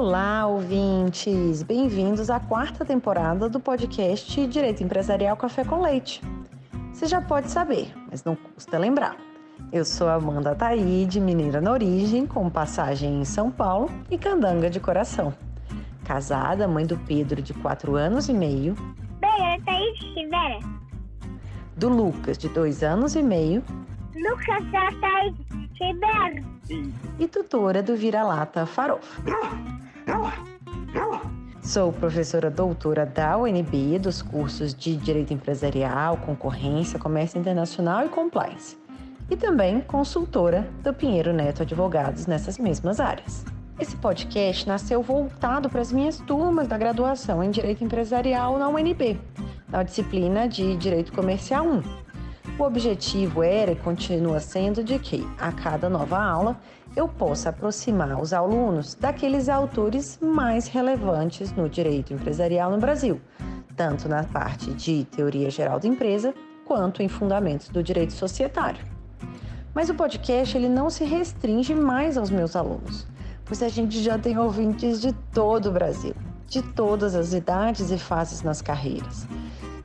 Olá, ouvintes! Bem-vindos à quarta temporada do podcast Direito Empresarial Café com Leite. Você já pode saber, mas não custa lembrar. Eu sou Amanda Taide, mineira na origem, com passagem em São Paulo e candanga de coração. Casada, mãe do Pedro, de 4 anos e meio. Bem, Taide Rivera. Do Lucas, de 2 anos e meio. Lucas Taide Rivera. E tutora do Vira-Lata Farofa. Sou professora doutora da UNB dos cursos de Direito Empresarial, Concorrência, Comércio Internacional e Compliance. E também consultora do Pinheiro Neto Advogados nessas mesmas áreas. Esse podcast nasceu voltado para as minhas turmas da graduação em Direito Empresarial na UNB, na disciplina de Direito Comercial 1. O objetivo era e continua sendo de que, a cada nova aula, eu possa aproximar os alunos daqueles autores mais relevantes no direito empresarial no Brasil, tanto na parte de teoria geral da empresa quanto em fundamentos do direito societário. Mas o podcast ele não se restringe mais aos meus alunos, pois a gente já tem ouvintes de todo o Brasil, de todas as idades e fases nas carreiras.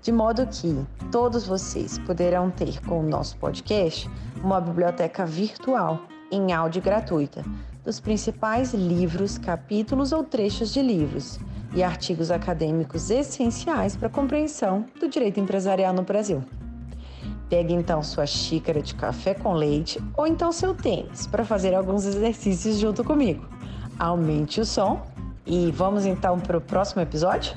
De modo que todos vocês poderão ter com o nosso podcast uma biblioteca virtual em áudio gratuita dos principais livros, capítulos ou trechos de livros e artigos acadêmicos essenciais para a compreensão do direito empresarial no Brasil. Pegue então sua xícara de café com leite ou então seu tênis para fazer alguns exercícios junto comigo. Aumente o som e vamos então para o próximo episódio?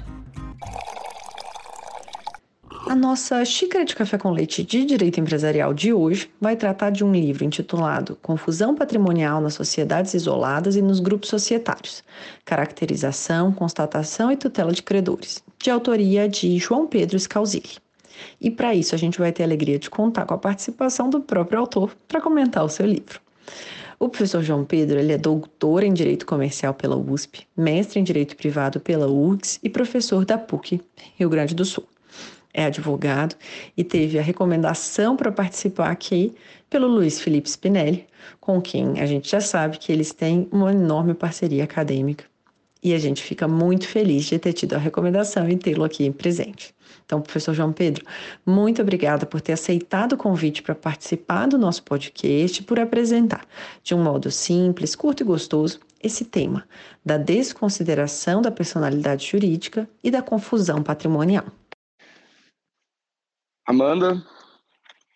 A nossa xícara de café com leite de direito empresarial de hoje vai tratar de um livro intitulado Confusão Patrimonial nas Sociedades Isoladas e nos Grupos Societários: Caracterização, Constatação e Tutela de Credores, de autoria de João Pedro Scalzilli. E para isso a gente vai ter a alegria de contar com a participação do próprio autor para comentar o seu livro. O professor João Pedro ele é doutor em Direito Comercial pela USP, mestre em Direito Privado pela URGS e professor da PUC, Rio Grande do Sul é advogado e teve a recomendação para participar aqui pelo Luiz Felipe Spinelli, com quem a gente já sabe que eles têm uma enorme parceria acadêmica. E a gente fica muito feliz de ter tido a recomendação e tê-lo aqui presente. Então, professor João Pedro, muito obrigada por ter aceitado o convite para participar do nosso podcast por apresentar, de um modo simples, curto e gostoso, esse tema da desconsideração da personalidade jurídica e da confusão patrimonial. Amanda,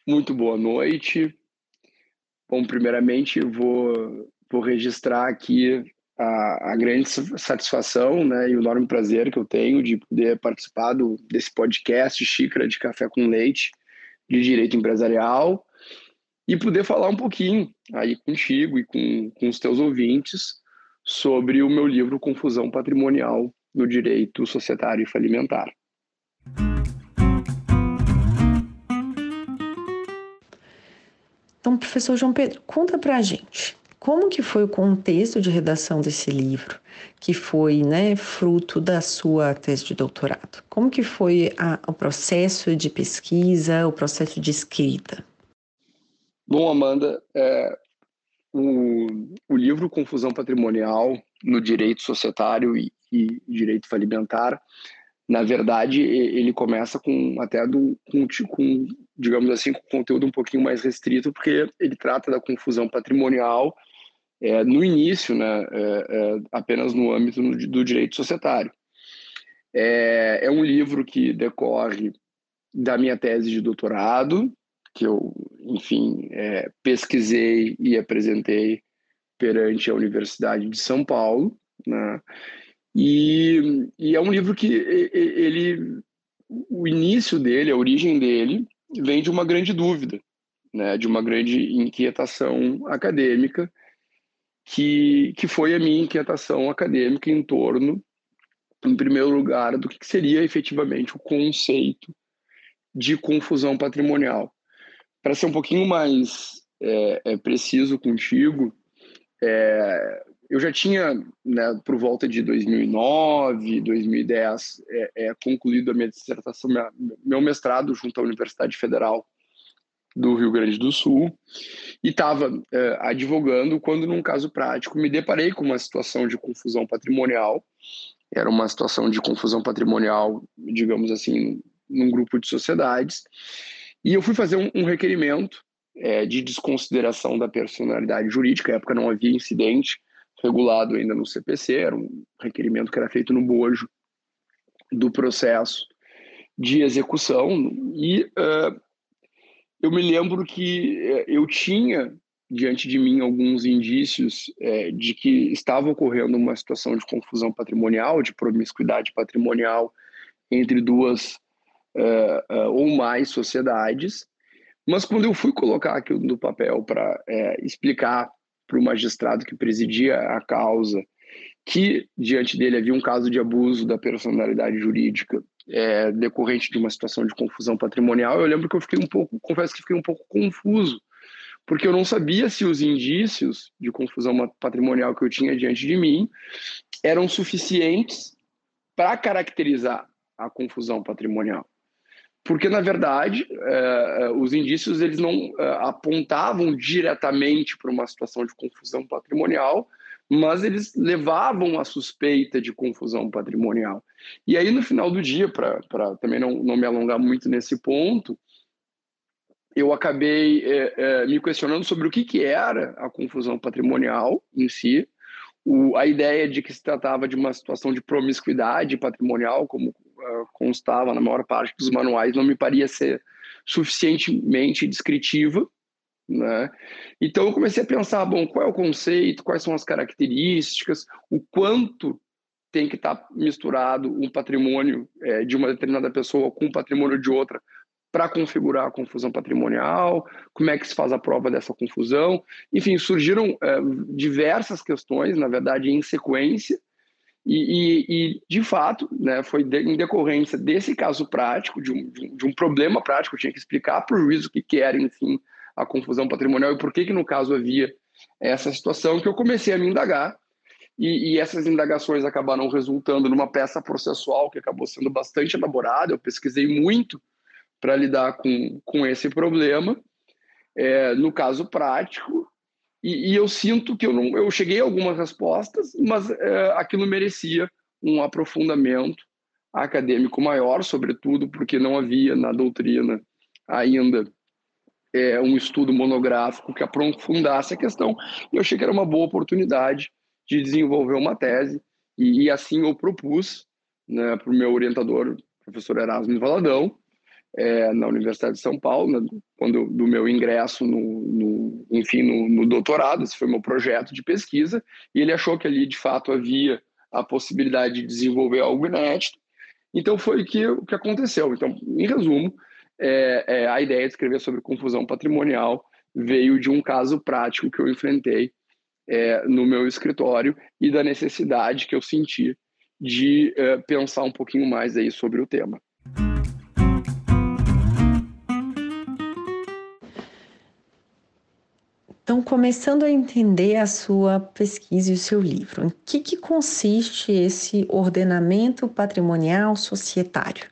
muito boa noite. Bom, primeiramente, vou, vou registrar aqui a, a, grande satisfação né, e o enorme prazer que eu tenho de poder participar do, desse podcast Xícara de Café com Leite de Direito Empresarial e poder falar um pouquinho aí contigo e com, com os teus ouvintes sobre o meu livro Confusão Patrimonial no Direito Societário e Falimentar. Então, professor João Pedro, conta para a gente como que foi o contexto de redação desse livro, que foi né, fruto da sua tese de doutorado? Como que foi a, o processo de pesquisa, o processo de escrita? Bom, Amanda, é, o, o, livro Confusão Patrimonial no Direito Societário e, e Direito Falimentar na verdade, ele começa com até do, com, com, digamos assim, com conteúdo um pouquinho mais restrito, porque ele trata da confusão patrimonial é, no início, né, é, é, apenas no âmbito do direito societário. É, é um livro que decorre da minha tese de doutorado, que eu, enfim, é, pesquisei e apresentei perante a Universidade de São Paulo, né? E, e é um livro que ele, o início dele, a origem dele, vem de uma grande dúvida, né, de uma grande inquietação acadêmica, que, que foi a minha inquietação acadêmica em torno, em primeiro lugar, do que seria efetivamente o conceito de confusão patrimonial. Para ser um pouquinho mais é, é, preciso contigo, é, eu já tinha, né, por volta de 2009, 2010, é, é, concluído a minha dissertação, minha, meu mestrado junto à Universidade Federal do Rio Grande do Sul e estava é, advogando quando, num caso prático, me deparei com uma situação de confusão patrimonial. Era uma situação de confusão patrimonial, digamos assim, num grupo de sociedades. E eu fui fazer um, um requerimento é, de desconsideração da personalidade jurídica. Na época não havia incidente regulado ainda no CPC, era um requerimento que era feito no bojo do processo de execução. E uh, eu me lembro que é, eu tinha diante de mim alguns indícios é, de que estava ocorrendo uma situação de confusão patrimonial, de promiscuidade patrimonial entre duas uh, uh, ou mais sociedades. Mas quando eu fui colocar aquilo no papel para é, explicar para o magistrado que presidia a causa que diante dele havia um caso de abuso da personalidade jurídica é, decorrente de uma situação de confusão patrimonial, eu lembro que eu fiquei um pouco, confesso que fiquei um pouco confuso, porque eu não sabia se os indícios de confusão patrimonial que eu tinha diante de mim eram suficientes para caracterizar a confusão patrimonial. Porque, na verdade, é, os indícios eles não é, apontavam diretamente para uma situação de confusão patrimonial, mas eles levavam a suspeita de confusão patrimonial. E aí, no final do dia, para também não, não me alongar muito nesse ponto, eu acabei é, é, me questionando sobre o que, que era a confusão patrimonial em si, o, a ideia de que se tratava de uma situação de promiscuidade patrimonial, como constava na maior parte dos manuais, não me parecia ser suficientemente descritiva, né? Então eu comecei a pensar, bom, qual é o conceito, quais são as características, o quanto tem que estar misturado um patrimônio é, de uma determinada pessoa com o patrimônio de outra para configurar a confusão patrimonial, como é que se faz a prova dessa confusão. Enfim, surgiram é, diversas questões, na verdade, em sequência, e, e, e de fato, né, foi de, em decorrência desse caso prático, de um, de um, de um problema prático, eu tinha que explicar para o juiz o que, que era, enfim, a confusão patrimonial e por que, que no caso havia essa situação, que eu comecei a me indagar e, e, essas indagações acabaram resultando numa peça processual que acabou sendo bastante elaborada. Eu pesquisei muito para lidar com, com esse problema, é, no caso prático, e, e, eu sinto que eu, não, eu cheguei a algumas respostas, mas é, aquilo merecia um aprofundamento acadêmico maior, sobretudo porque não havia na doutrina ainda é, um estudo monográfico que aprofundasse a questão. E eu achei que era uma boa oportunidade de desenvolver uma tese, e, e assim eu propus né, para o meu orientador, professor Erasmo Valadão, é, na Universidade de São Paulo, né, quando do meu ingresso no, no enfim, no, no, doutorado, esse foi meu projeto de pesquisa, e ele achou que ali de fato havia a possibilidade de desenvolver algo inédito. Então foi que, o que aconteceu. Então, em resumo, é, é, a ideia de escrever sobre confusão patrimonial veio de um caso prático que eu enfrentei é, no meu escritório e da necessidade que eu senti de é, pensar um pouquinho mais aí sobre o tema. Então, começando a entender a sua pesquisa e o seu livro, em que, que consiste esse ordenamento patrimonial societário?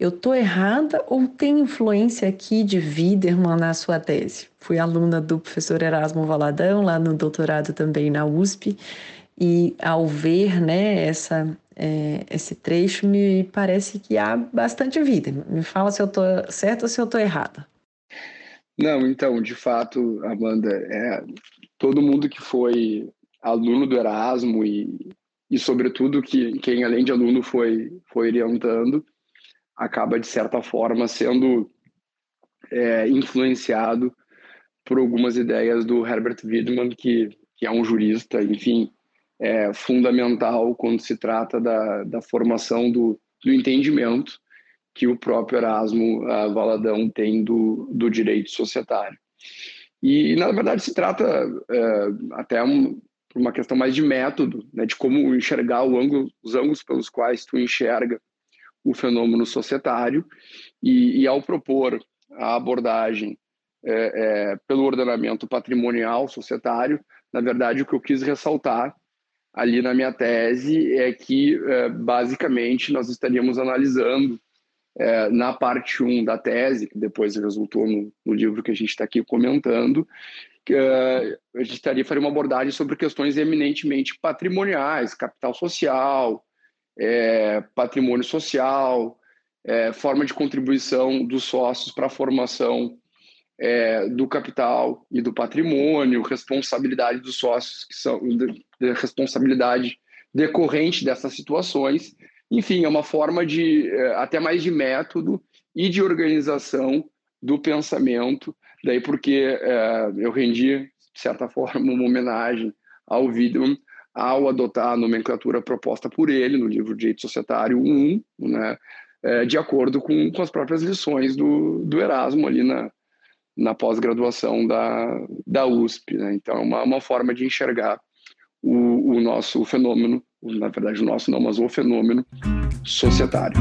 eu tô errada ou tem influência aqui de Widerman na sua tese? Fui aluna do professor Erasmo Valadão, lá no doutorado também na USP, e ao ver né, essa, é, esse trecho, me parece que há bastante vida. Me fala se eu estou certa ou se eu estou errada. Não, então, de fato, Amanda, é, todo mundo que foi aluno do Erasmo e, e sobretudo, que quem além de aluno foi, foi orientando, acaba, de certa forma, sendo é, influenciado por algumas ideias do Herbert Wiedemann, que, que é um jurista, enfim, é fundamental quando se trata da, da formação do, do entendimento que o próprio Erasmo Valadão tem do, do direito societário. E, na verdade, se trata é, até um, uma questão mais de método, né, de como enxergar ângulo, os ângulos pelos quais tu enxerga o fenômeno societário e, e ao propor a abordagem é, é, pelo ordenamento patrimonial societário, na verdade o que eu quis ressaltar ali na minha tese é que é, basicamente nós estaríamos analisando é, na parte 1 da tese, que depois resultou no, no livro que a gente está aqui comentando, que uh, a gente estaria faria uma abordagem sobre questões eminentemente patrimoniais, capital social, é, patrimônio social, é, forma de contribuição dos sócios para a formação é, do capital e do patrimônio, responsabilidade dos sócios, que são de, de responsabilidade decorrente dessas situações. Enfim, é uma forma de, é, até mais de método e de organização do pensamento, daí porque é, eu rendi, de certa forma, uma homenagem ao Wiedemann ao adotar a nomenclatura proposta por ele no livro Direito Societário 1, né, é, de acordo com, com as próprias lições do, do Erasmo ali na, na pós-graduação da, da USP. Né? Então, é uma, uma forma de enxergar o, o nosso fenômeno, na verdade, o nosso não, mas o fenômeno societário.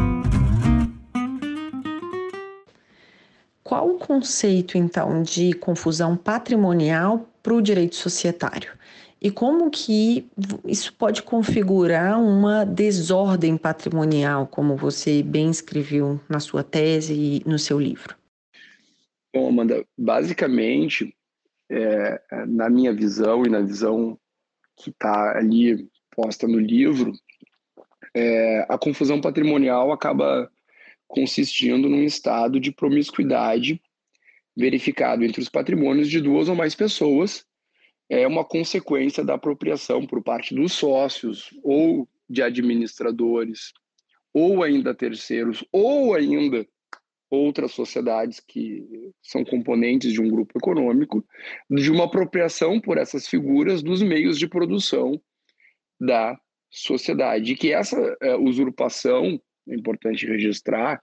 Qual o conceito, então, de confusão patrimonial para o direito societário? E como que isso pode configurar uma desordem patrimonial, como você bem escreveu na sua tese e no seu livro? Bom, Amanda, basicamente, é, na minha visão e na visão que está ali posta no livro, é, a confusão patrimonial acaba consistindo num estado de promiscuidade verificado entre os patrimônios de duas ou mais pessoas. É uma consequência da apropriação por parte dos sócios ou de administradores, ou ainda terceiros, ou ainda outras sociedades que são componentes de um grupo econômico, de uma apropriação por essas figuras dos meios de produção da sociedade. E que essa é, usurpação, é importante registrar,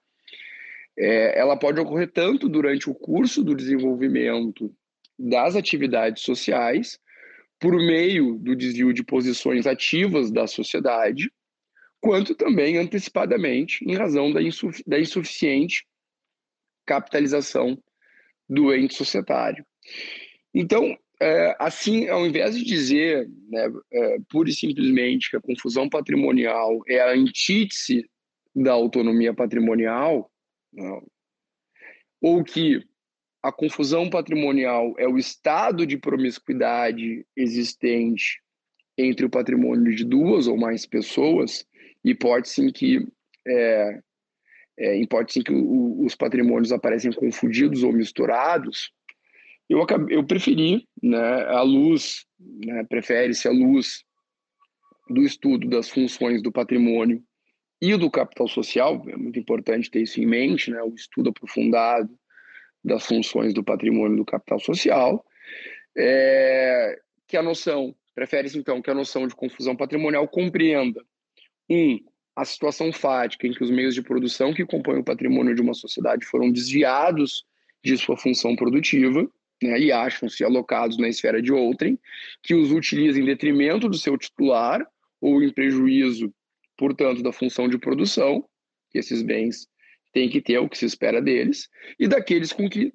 é, ela pode ocorrer tanto durante o curso do desenvolvimento das atividades sociais por meio do desvio de posições ativas da sociedade, quanto também antecipadamente em razão da, da insuficiente capitalização do ente societário. Então, é, assim, ao invés de dizer, né, é, pura e simplesmente, que a confusão patrimonial é a antítese da autonomia patrimonial, não, ou que a confusão patrimonial é o estado de promiscuidade existente entre o patrimônio de duas ou mais pessoas, hipótese em que é, é, hipótese em que o, os patrimônios aparecem confundidos ou misturados, eu, eu preferi né, a luz, né, prefere-se a luz do estudo das funções do patrimônio e do capital social, é muito importante ter isso em mente, né, o estudo aprofundado das funções do patrimônio do capital social, é, que a noção, prefere-se então que a noção de confusão patrimonial compreenda, um, a situação fática em que os meios de produção que compõem o patrimônio de uma sociedade foram desviados de sua função produtiva, né, e acham-se alocados na esfera de outrem, que os utiliza em detrimento do seu titular ou em prejuízo, portanto, da função de produção, que esses bens tem que ter o que se espera deles, e daqueles com que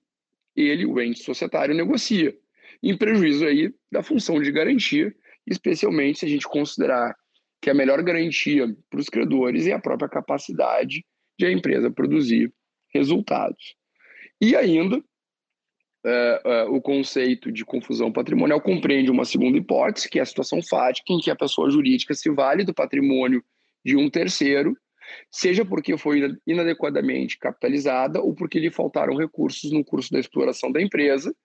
ele, o ente societário, negocia, em prejuízo aí da função de garantia, especialmente se a gente considerar que a melhor garantia para os credores é a própria capacidade de a empresa produzir resultados. E ainda, é, o conceito de confusão patrimonial compreende uma segunda hipótese, que é a situação fática em que a pessoa jurídica se vale do patrimônio de um terceiro seja porque foi inadequadamente capitalizada ou porque lhe faltaram recursos no curso da exploração da empresa,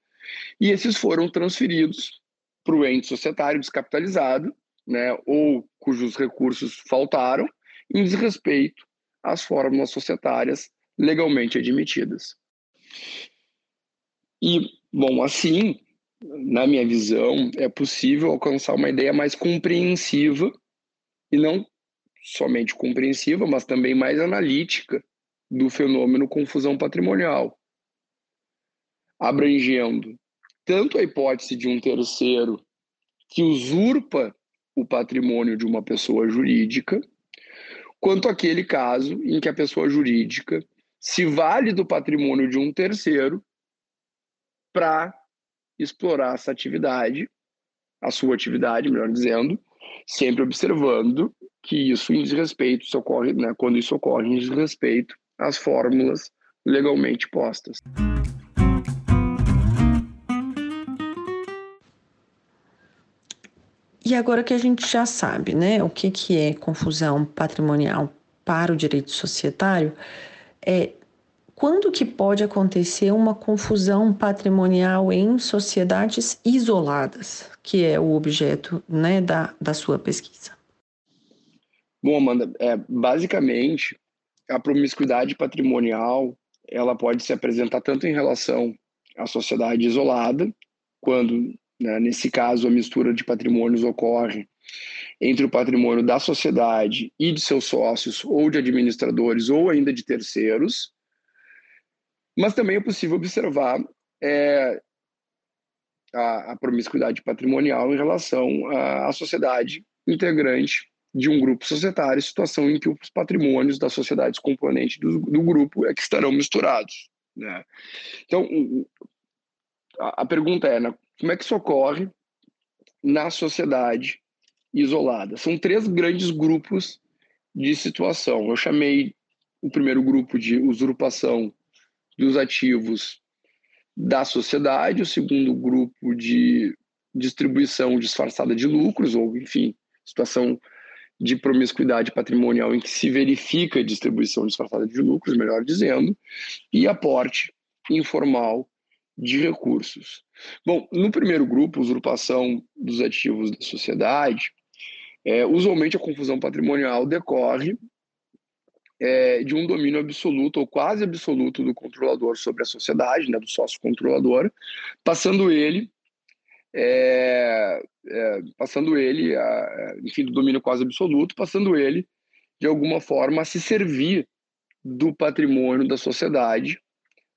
e esses foram transferidos para o ente societário descapitalizado, né, ou cujos recursos faltaram, em desrespeito às fórmulas societárias legalmente admitidas. E, bom, assim, na minha visão, é possível alcançar uma ideia mais compreensiva e não somente compreensiva, mas também mais analítica do fenômeno confusão patrimonial, abrangendo tanto a hipótese de um terceiro que usurpa o patrimônio de uma pessoa jurídica, quanto aquele caso em que a pessoa jurídica se vale do patrimônio de um terceiro para explorar essa atividade, a sua atividade, melhor dizendo, sempre observando que isso em desrespeito, isso ocorre, né, quando isso ocorre em desrespeito as fórmulas legalmente postas. E agora que a gente já sabe, né, o que, que é confusão patrimonial para o direito societário, é quando que pode acontecer uma confusão patrimonial em sociedades isoladas, que é o objeto né, da, da sua pesquisa? Bom, Amanda, é, basicamente, a promiscuidade patrimonial ela pode se apresentar tanto em relação à sociedade isolada, quando, né, nesse caso, a mistura de patrimônios ocorre entre o patrimônio da sociedade e de seus sócios, ou de administradores, ou ainda de terceiros, mas também é possível observar é, a, a, promiscuidade patrimonial em relação à, à sociedade integrante de um grupo societário, situação em que os patrimônios das sociedades componentes do, do grupo é que estarão misturados. Né? Então, a, a pergunta é, né, como é que isso ocorre na sociedade isolada? São três grandes grupos de situação. Eu chamei o primeiro grupo de usurpação dos ativos da sociedade, o segundo grupo de distribuição disfarçada de lucros, ou, enfim, situação de promiscuidade patrimonial em que se verifica distribuição disfarçada de lucros, melhor dizendo, e aporte informal de recursos. Bom, no primeiro grupo, usurpação dos ativos da sociedade, é, usualmente a confusão patrimonial decorre é, de um domínio absoluto ou quase absoluto do controlador sobre a sociedade, né, do sócio controlador, passando ele, é, é, passando ele, a, enfim, do domínio quase absoluto, passando ele de alguma forma a se servir do patrimônio da sociedade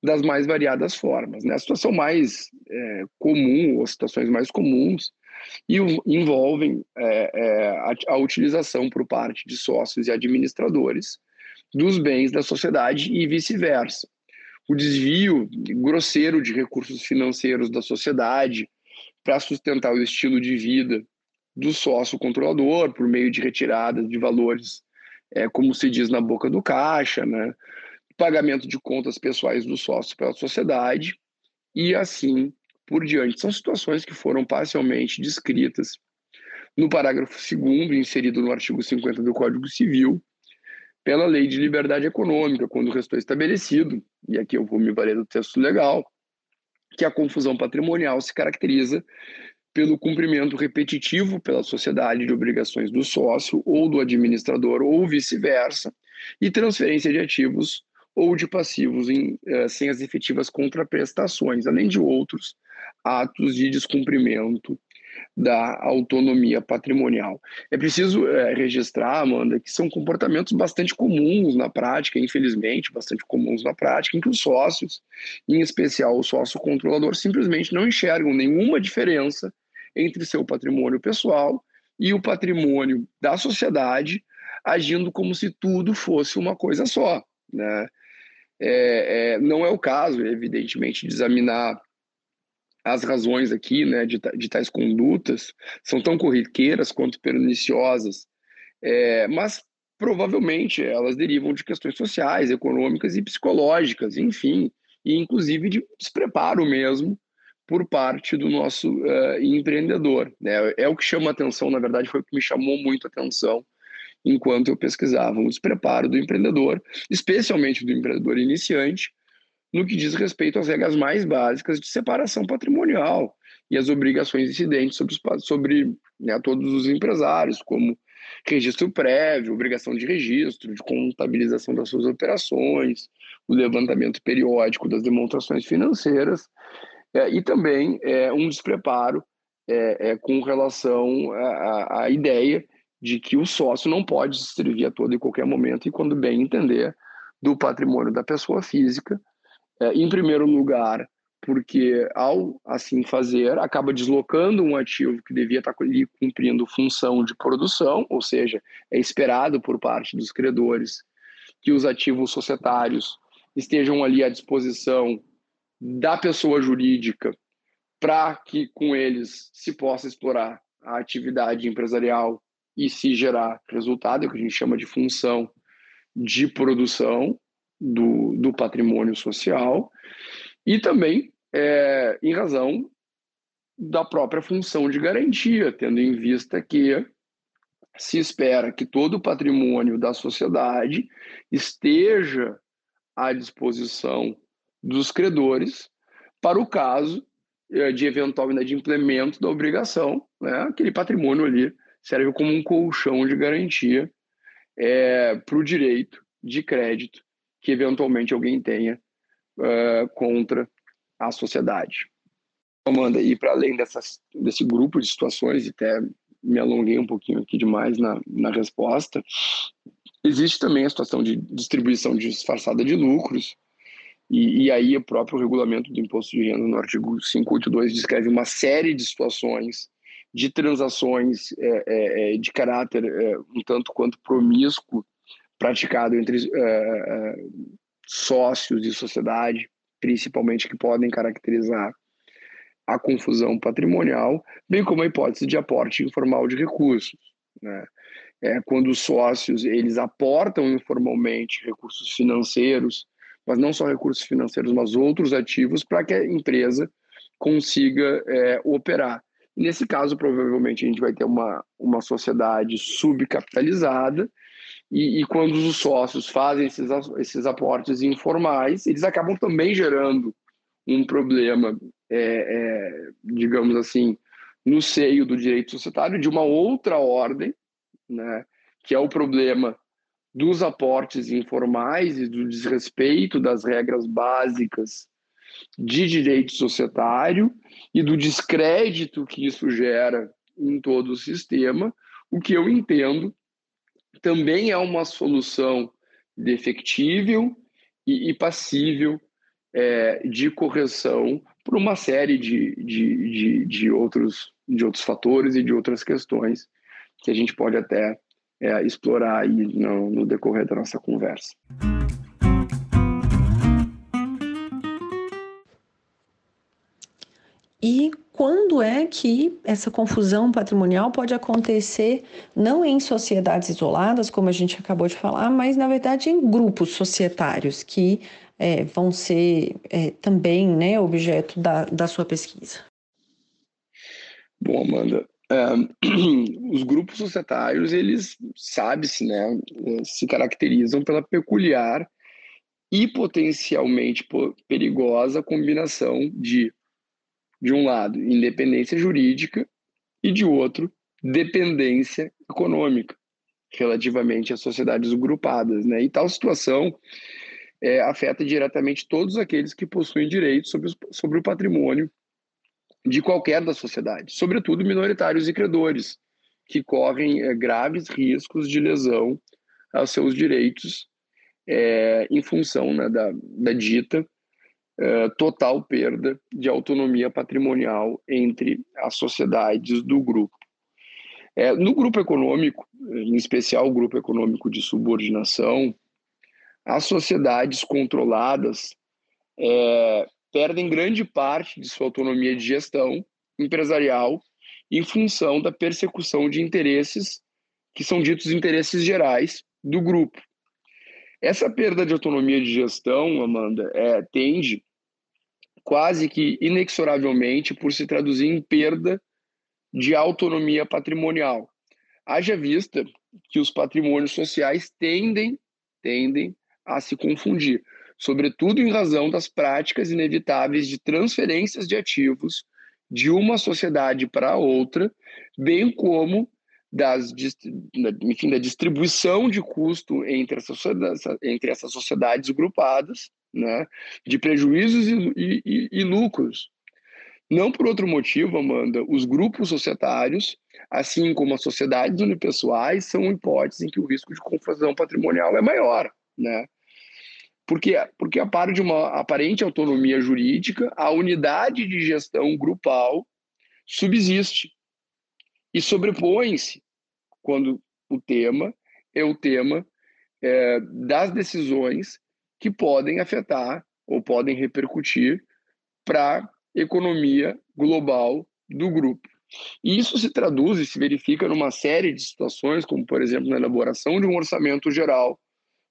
das mais variadas formas. Né? A situação mais é, comum, ou situações mais comuns, e envolvem é, é, a, a, utilização por parte de sócios e administradores dos bens da sociedade e vice-versa. O desvio grosseiro de recursos financeiros da sociedade para sustentar o estilo de vida do sócio controlador por meio de retiradas de valores, é, como se diz na boca do caixa, né? pagamento de contas pessoais do sócio pela sociedade e assim por diante. São situações que foram parcialmente descritas no parágrafo 2 inserido no artigo 50 do Código Civil, pela Lei de Liberdade Econômica, quando restou estabelecido, e aqui eu vou me valer do texto legal, que a confusão patrimonial se caracteriza pelo cumprimento repetitivo pela sociedade de obrigações do sócio ou do administrador ou vice-versa, e transferência de ativos ou de passivos em, eh, sem as efetivas contraprestações, além de outros atos de descumprimento da autonomia patrimonial. É preciso é, registrar, Amanda, que são comportamentos bastante comuns na prática, infelizmente, bastante comuns na prática, em que os sócios, em especial o sócio controlador, simplesmente não enxergam nenhuma diferença entre seu patrimônio pessoal e o patrimônio da sociedade, agindo como se tudo fosse uma coisa só. Né? É, é, não é o caso, evidentemente, de examinar as razões aqui né, de, de tais condutas são tão corriqueiras quanto perniciosas, é, mas provavelmente elas derivam de questões sociais, econômicas e psicológicas, enfim, e inclusive de despreparo mesmo por parte do nosso uh, empreendedor. Né? É o que chama atenção, na verdade, foi o que me chamou muito atenção enquanto eu pesquisava o despreparo do empreendedor, especialmente do empreendedor iniciante, no que diz respeito às regras mais básicas de separação patrimonial e as obrigações incidentes sobre, sobre né, todos os empresários, como registro prévio, obrigação de registro, de contabilização das suas operações, o levantamento periódico das demonstrações financeiras é, e também é, um despreparo é, é com relação à, ideia de que o sócio não pode se servir a todo e qualquer momento e quando bem entender do patrimônio da pessoa física em primeiro lugar, porque ao assim fazer, acaba deslocando um ativo que devia estar ali cumprindo função de produção, ou seja, é esperado por parte dos credores que os ativos societários estejam ali à disposição da pessoa jurídica para que com eles se possa explorar a atividade empresarial e se gerar resultado, é o que a gente chama de função de produção, do, do patrimônio social e também é, em razão da própria função de garantia, tendo em vista que se espera que todo o patrimônio da sociedade esteja à disposição dos credores para o caso é, de eventual inadimplemento da obrigação, né? aquele patrimônio ali serve como um colchão de garantia é, para o direito de crédito que eventualmente alguém tenha uh, contra a sociedade. Amanda, e para além dessas, desse grupo de situações, e até me alonguei um pouquinho aqui demais na, na resposta, existe também a situação de distribuição disfarçada de lucros, e, e, aí o próprio regulamento do imposto de renda no artigo 582 descreve uma série de situações de transações é, é, é, de caráter é, um tanto quanto promíscuo praticado entre é, sócios de sociedade, principalmente que podem caracterizar a confusão patrimonial, bem como a hipótese de aporte informal de recursos. Né? É, quando os sócios eles aportam informalmente recursos financeiros, mas não só recursos financeiros, mas outros ativos para que a empresa consiga é, operar. Nesse caso, provavelmente, a gente vai ter uma, uma sociedade subcapitalizada e, e quando os sócios fazem esses, esses aportes informais, eles acabam também gerando um problema, é, é, digamos assim, no seio do direito societário de uma outra ordem, né, que é o problema dos aportes informais e do desrespeito das regras básicas de direito societário e do descrédito que isso gera em todo o sistema, o que eu entendo também é uma solução defectível e, e passível é, de correção por uma série de, de, de, de, outros, de outros fatores e de outras questões que a gente pode até é, explorar aí no, no decorrer da nossa conversa. E quando é que essa confusão patrimonial pode acontecer não em sociedades isoladas, como a gente acabou de falar, mas na verdade em grupos societários que é, vão ser é, também né, objeto da, da sua pesquisa? Bom, Amanda, é, os grupos societários, eles, sabe-se, né, se caracterizam pela peculiar e potencialmente perigosa combinação de de um lado, independência jurídica e de outro, dependência econômica relativamente às sociedades agrupadas, né? E tal situação é, afeta diretamente todos aqueles que possuem direitos sobre, sobre o patrimônio de qualquer da sociedade, sobretudo minoritários e credores, que correm é, graves riscos de lesão aos seus direitos é, em função né, da, da dita eh, total perda de autonomia patrimonial entre as sociedades do grupo. É, no grupo econômico, em especial o grupo econômico de subordinação, as sociedades controladas é, perdem grande parte de sua autonomia de gestão empresarial em função da persecução de interesses que são ditos interesses gerais do grupo. Essa perda de autonomia de gestão, Amanda, é, tende quase que inexoravelmente por se traduzir em perda de autonomia patrimonial. Haja vista que os patrimônios sociais tendem, tendem a se confundir, sobretudo em razão das práticas inevitáveis de transferências de ativos de uma sociedade para outra, bem como das, enfim, da distribuição de custo entre entre essas sociedades agrupadas, né, de prejuízos e, e, e lucros. Não por outro motivo, Amanda, os grupos societários, assim como as sociedades unipessoais, são hipóteses em que o risco de confusão patrimonial é maior, né? Porque, porque a par de uma aparente autonomia jurídica, a unidade de gestão grupal subsiste e sobrepõe-se quando o tema é o tema é, das decisões que podem afetar ou podem repercutir para a economia global do grupo. E isso se traduz e se verifica numa série de situações, como, por exemplo, na elaboração de um orçamento geral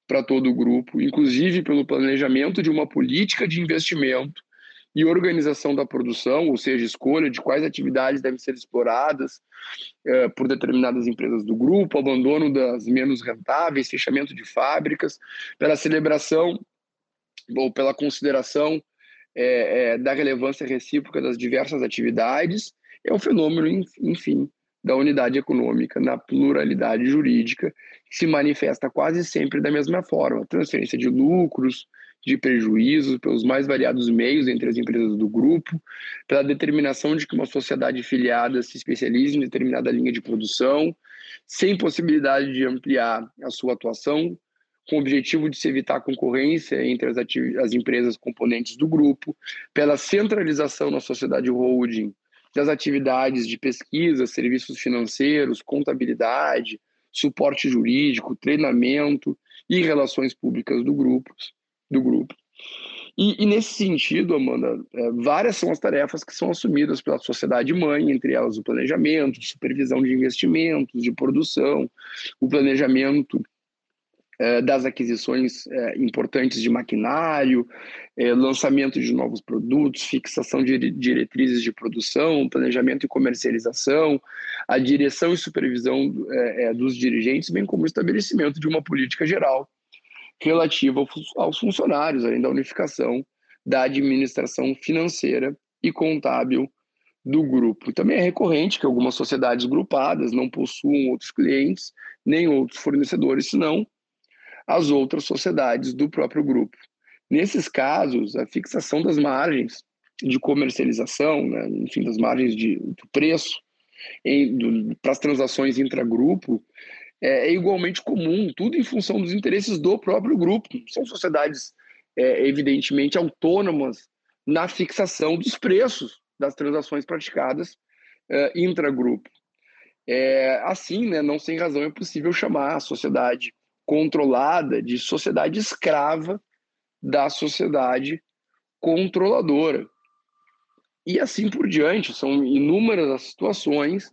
para todo o grupo, inclusive pelo planejamento de uma política de investimento e organização da produção, ou seja, escolha de quais atividades devem ser exploradas eh, por determinadas empresas do grupo, abandono das menos rentáveis, fechamento de fábricas, pela celebração ou pela consideração eh, eh, da relevância recíproca das diversas atividades, é um fenômeno, enfim, da unidade econômica na pluralidade jurídica, que se manifesta quase sempre da mesma forma: transferência de lucros, de prejuízos pelos mais variados meios entre as empresas do grupo, pela determinação de que uma sociedade filiada se especialize em determinada linha de produção, sem possibilidade de ampliar a sua atuação, com o objetivo de se evitar a concorrência entre as, as empresas componentes do grupo, pela centralização na sociedade holding das atividades de pesquisa, serviços financeiros, contabilidade, suporte jurídico, treinamento e relações públicas do grupo. Do grupo. E, e nesse sentido, Amanda, é, várias são as tarefas que são assumidas pela sociedade mãe, entre elas o planejamento, supervisão de investimentos, de produção, o planejamento é, das aquisições é, importantes de maquinário, é, lançamento de novos produtos, fixação de diretrizes de produção, planejamento e comercialização, a direção e supervisão dos dirigentes, bem como o estabelecimento de uma política geral relativa aos funcionários, além da unificação da administração financeira e contábil do grupo. Também é recorrente que algumas sociedades grupadas não possuam outros clientes nem outros fornecedores, senão as outras sociedades do próprio grupo. Nesses casos, a fixação das margens de comercialização, né, enfim, das margens de, do preço para as transações intragrupo, é, é, igualmente comum, tudo em função dos interesses do próprio grupo. São sociedades, é, evidentemente, autônomas na fixação dos preços das transações praticadas é, intragrupo. É, assim, né, não sem razão, é possível chamar a sociedade controlada de sociedade escrava da sociedade controladora. E assim por diante, são inúmeras as situações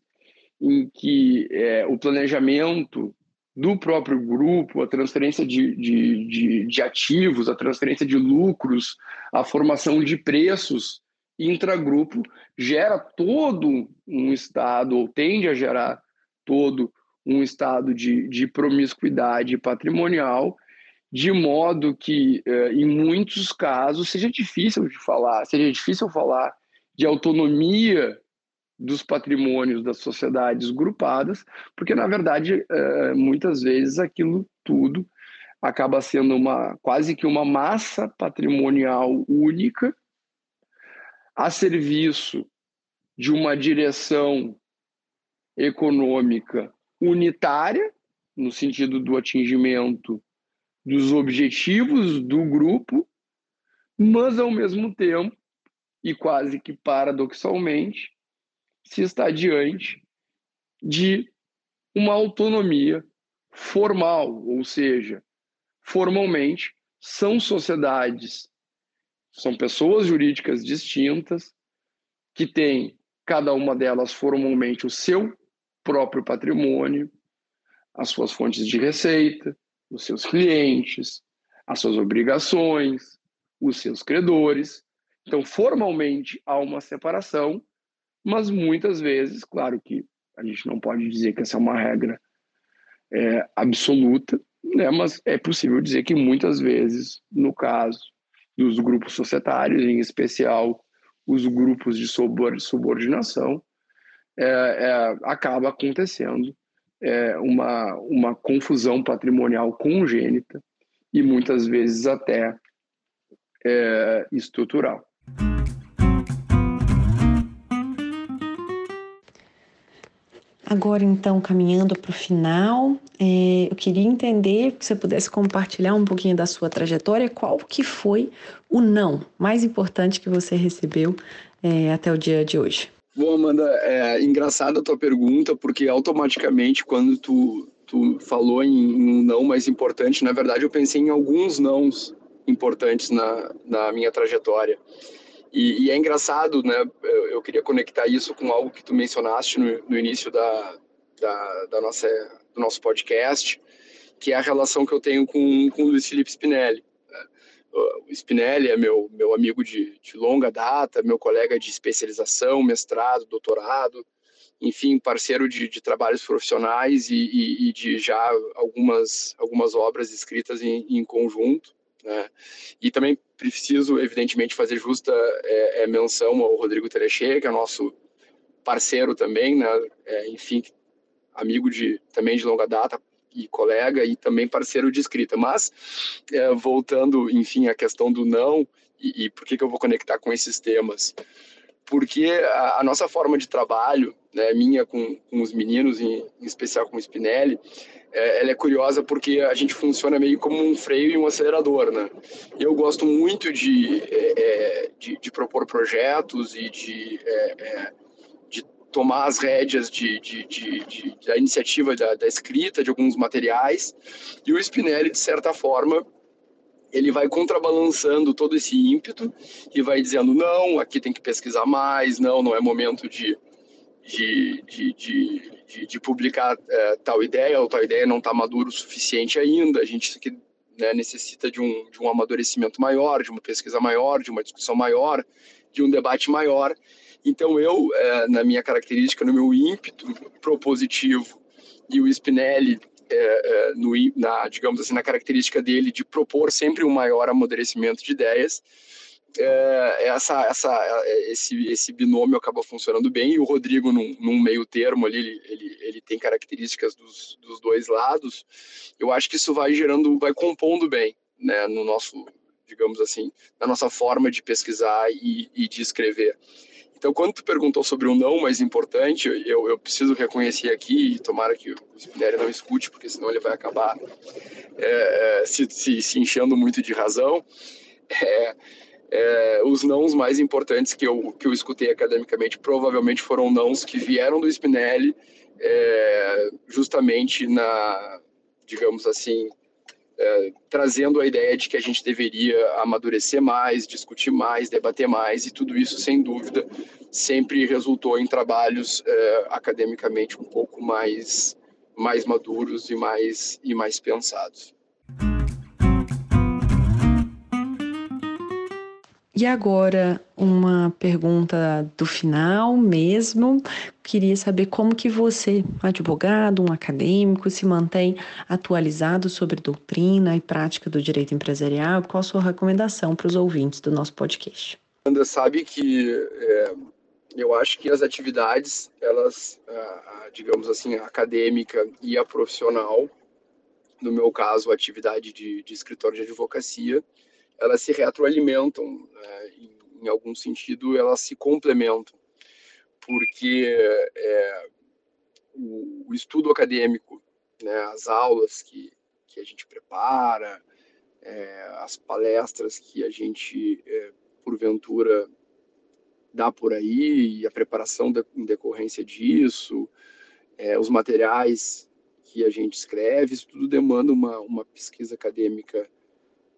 em que é, o planejamento do próprio grupo, a transferência de, de, de, de, ativos, a transferência de lucros, a formação de preços intragrupo gera todo um estado, ou tende a gerar todo um estado de, de promiscuidade patrimonial, de modo que, eh, em muitos casos, seja difícil de falar, seja difícil falar de autonomia dos patrimônios das sociedades grupadas, porque, na verdade, eh, muitas vezes aquilo tudo acaba sendo uma quase que uma massa patrimonial única a serviço de uma direção econômica unitária, no sentido do atingimento dos objetivos do grupo, mas ao mesmo tempo, e quase que paradoxalmente, se está diante de uma autonomia formal, ou seja, formalmente são sociedades, são pessoas jurídicas distintas que têm cada uma delas formalmente o seu próprio patrimônio, as suas fontes de receita, os seus clientes, as suas obrigações, os seus credores. Então, formalmente há uma separação, mas muitas vezes, claro que a gente não pode dizer que essa é uma regra é, absoluta, né? mas é possível dizer que muitas vezes, no caso dos grupos societários, em especial os grupos de subordinação, é, é, acaba acontecendo é, uma, uma confusão patrimonial congênita e muitas vezes até é, estrutural. Agora, então, caminhando para o final, é, eu queria entender, se você pudesse compartilhar um pouquinho da sua trajetória, qual que foi o não mais importante que você recebeu é, até o dia de hoje? Bom, Amanda, é engraçada a tua pergunta, porque automaticamente, quando tu, tu falou em um não mais importante, na verdade eu pensei em alguns nãos importantes na, na minha trajetória. E, e, é engraçado, né? Eu, eu, queria conectar isso com algo que tu mencionaste no, no início da, da, da, nossa, do nosso podcast, que é a relação que eu tenho com, com o Luiz Felipe Spinelli. Né? O Spinelli é meu, meu amigo de, de longa data, meu colega de especialização, mestrado, doutorado, enfim, parceiro de, de trabalhos profissionais e, e, e, de já algumas, algumas obras escritas em, em conjunto. Né? E também preciso, evidentemente, fazer justa é, é, menção ao Rodrigo Tereche, que é nosso parceiro também, né? É, enfim, amigo de também de longa data e colega e também parceiro de escrita. Mas é, voltando, enfim, à questão do não e, e por que, que eu vou conectar com esses temas? Porque a, a nossa forma de trabalho, né, minha com, com os meninos, em, em especial com o Spinelli, é, ela é curiosa porque a gente funciona meio como um freio e um acelerador, né? Eu gosto muito de, é, é de, de, propor projetos e de é, é tomar as rédeas de, de, de, de da iniciativa da, da, escrita de alguns materiais, e o Spinelli, de certa forma, ele vai contrabalançando todo esse ímpeto e vai dizendo, não, aqui tem que pesquisar mais, não, não é momento de, de, de, de, de publicar é, tal ideia, ou tal ideia não está maduro o suficiente ainda, a gente aqui, né, necessita de um, de um amadurecimento maior, de uma pesquisa maior, de uma discussão maior, de um debate maior, então, eu, é, na minha característica, no meu ímpeto propositivo, e o Spinelli, é, é, no, na, digamos assim, na característica dele de propor sempre um maior amadurecimento de ideias, é, essa, essa, esse, esse binômio acaba funcionando bem e o Rodrigo num, num meio termo ali ele, ele, ele, tem características dos, dos dois lados eu acho que isso vai gerando vai compondo bem né no nosso digamos assim na nossa forma de pesquisar e, e de escrever então, quando tu perguntou sobre o não mais importante, eu, eu preciso reconhecer aqui, e tomara que o Spinelli não escute, porque senão ele vai acabar é, é, se, se, se, enchendo muito de razão. É, é, os nãos mais importantes que eu, que eu escutei academicamente provavelmente foram nãos que vieram do Spinelli, é, justamente na, digamos assim, é, trazendo a ideia de que a gente deveria amadurecer mais, discutir mais, debater mais, e tudo isso, sem dúvida, sempre resultou em trabalhos é, academicamente um pouco mais, mais maduros e mais, e mais pensados. E agora, uma pergunta do final mesmo. Queria saber como que você, advogado, um acadêmico, se mantém atualizado sobre doutrina e prática do direito empresarial. Qual a sua recomendação para os ouvintes do nosso podcast? André sabe que é, eu acho que as atividades, elas, digamos assim, a acadêmica e a profissional, no meu caso, a atividade de, de escritório de advocacia, elas se retroalimentam, né? em, em, algum sentido elas se complementam, porque é, o, o, estudo acadêmico, né, as aulas que, que a gente prepara, é, as palestras que a gente, é, porventura, dá por aí, e a preparação de, em decorrência disso, é, os materiais que a gente escreve, isso tudo demanda uma, uma pesquisa acadêmica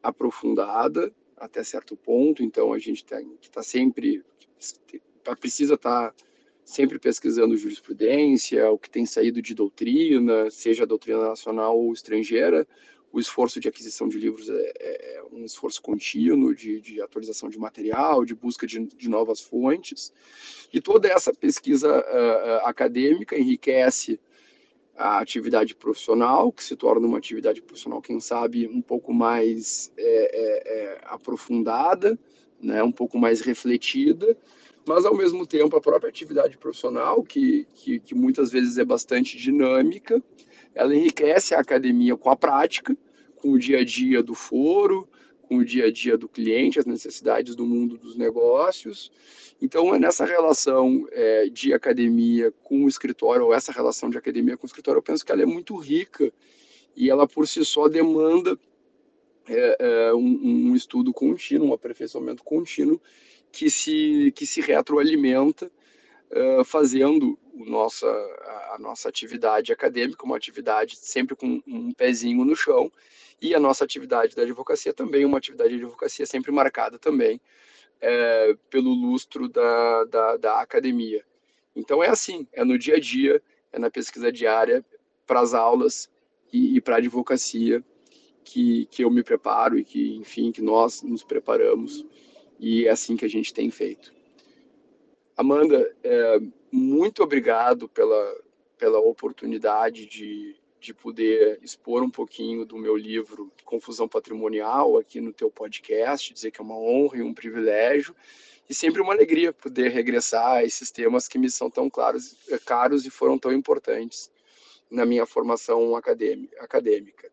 aprofundada até certo ponto, então a gente tem que estar tá sempre, precisa estar tá sempre pesquisando jurisprudência, o que tem saído de doutrina, seja doutrina nacional ou estrangeira. O esforço de aquisição de livros é, é, é um esforço contínuo de, de, atualização de material, de busca de, de, novas fontes. E toda essa pesquisa uh, acadêmica enriquece a atividade profissional, que se torna uma atividade profissional, quem sabe, um pouco mais é, é, é, aprofundada, né, um pouco mais refletida, mas ao mesmo tempo a própria atividade profissional, que, que, que muitas vezes é bastante dinâmica, ela enriquece a academia com a prática, com o dia a dia do foro, com o dia a dia do cliente, as necessidades do mundo dos negócios, então, é nessa relação é, de academia com o escritório, ou essa relação de academia com o escritório, eu penso que ela é muito rica e ela por si só demanda é, é, um, um, estudo contínuo, um aperfeiçoamento contínuo que se, que se retroalimenta, fazendo o nossa, a, a nossa atividade acadêmica, uma atividade sempre com um pezinho no chão, e a nossa atividade da advocacia também, uma atividade de advocacia sempre marcada também é, pelo lustro da, da, da academia. Então é assim, é no dia a dia, é na pesquisa diária, para as aulas e, e para a advocacia que, que eu me preparo e que, enfim, que nós nos preparamos e é assim que a gente tem feito. Amanda, é, muito obrigado pela, pela oportunidade de, de poder expor um pouquinho do meu livro Confusão Patrimonial aqui no teu podcast, dizer que é uma honra e um privilégio e sempre uma alegria poder regressar a esses temas que me são tão claros, caros e foram tão importantes na minha formação acadêmica.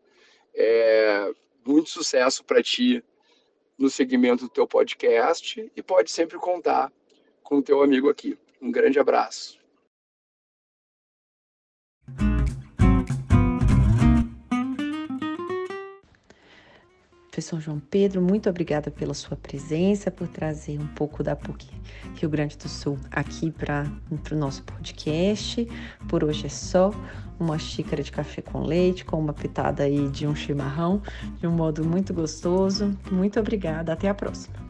É, muito sucesso para ti no segmento do teu podcast e pode sempre contar com o teu amigo aqui. Um grande abraço. Professor João Pedro, muito obrigada pela sua presença, por trazer um pouco da PUC Rio Grande do Sul aqui para o nosso podcast. Por hoje é só uma xícara de café com leite, com uma pitada aí de um chimarrão, de um modo muito gostoso. Muito obrigada, até a próxima.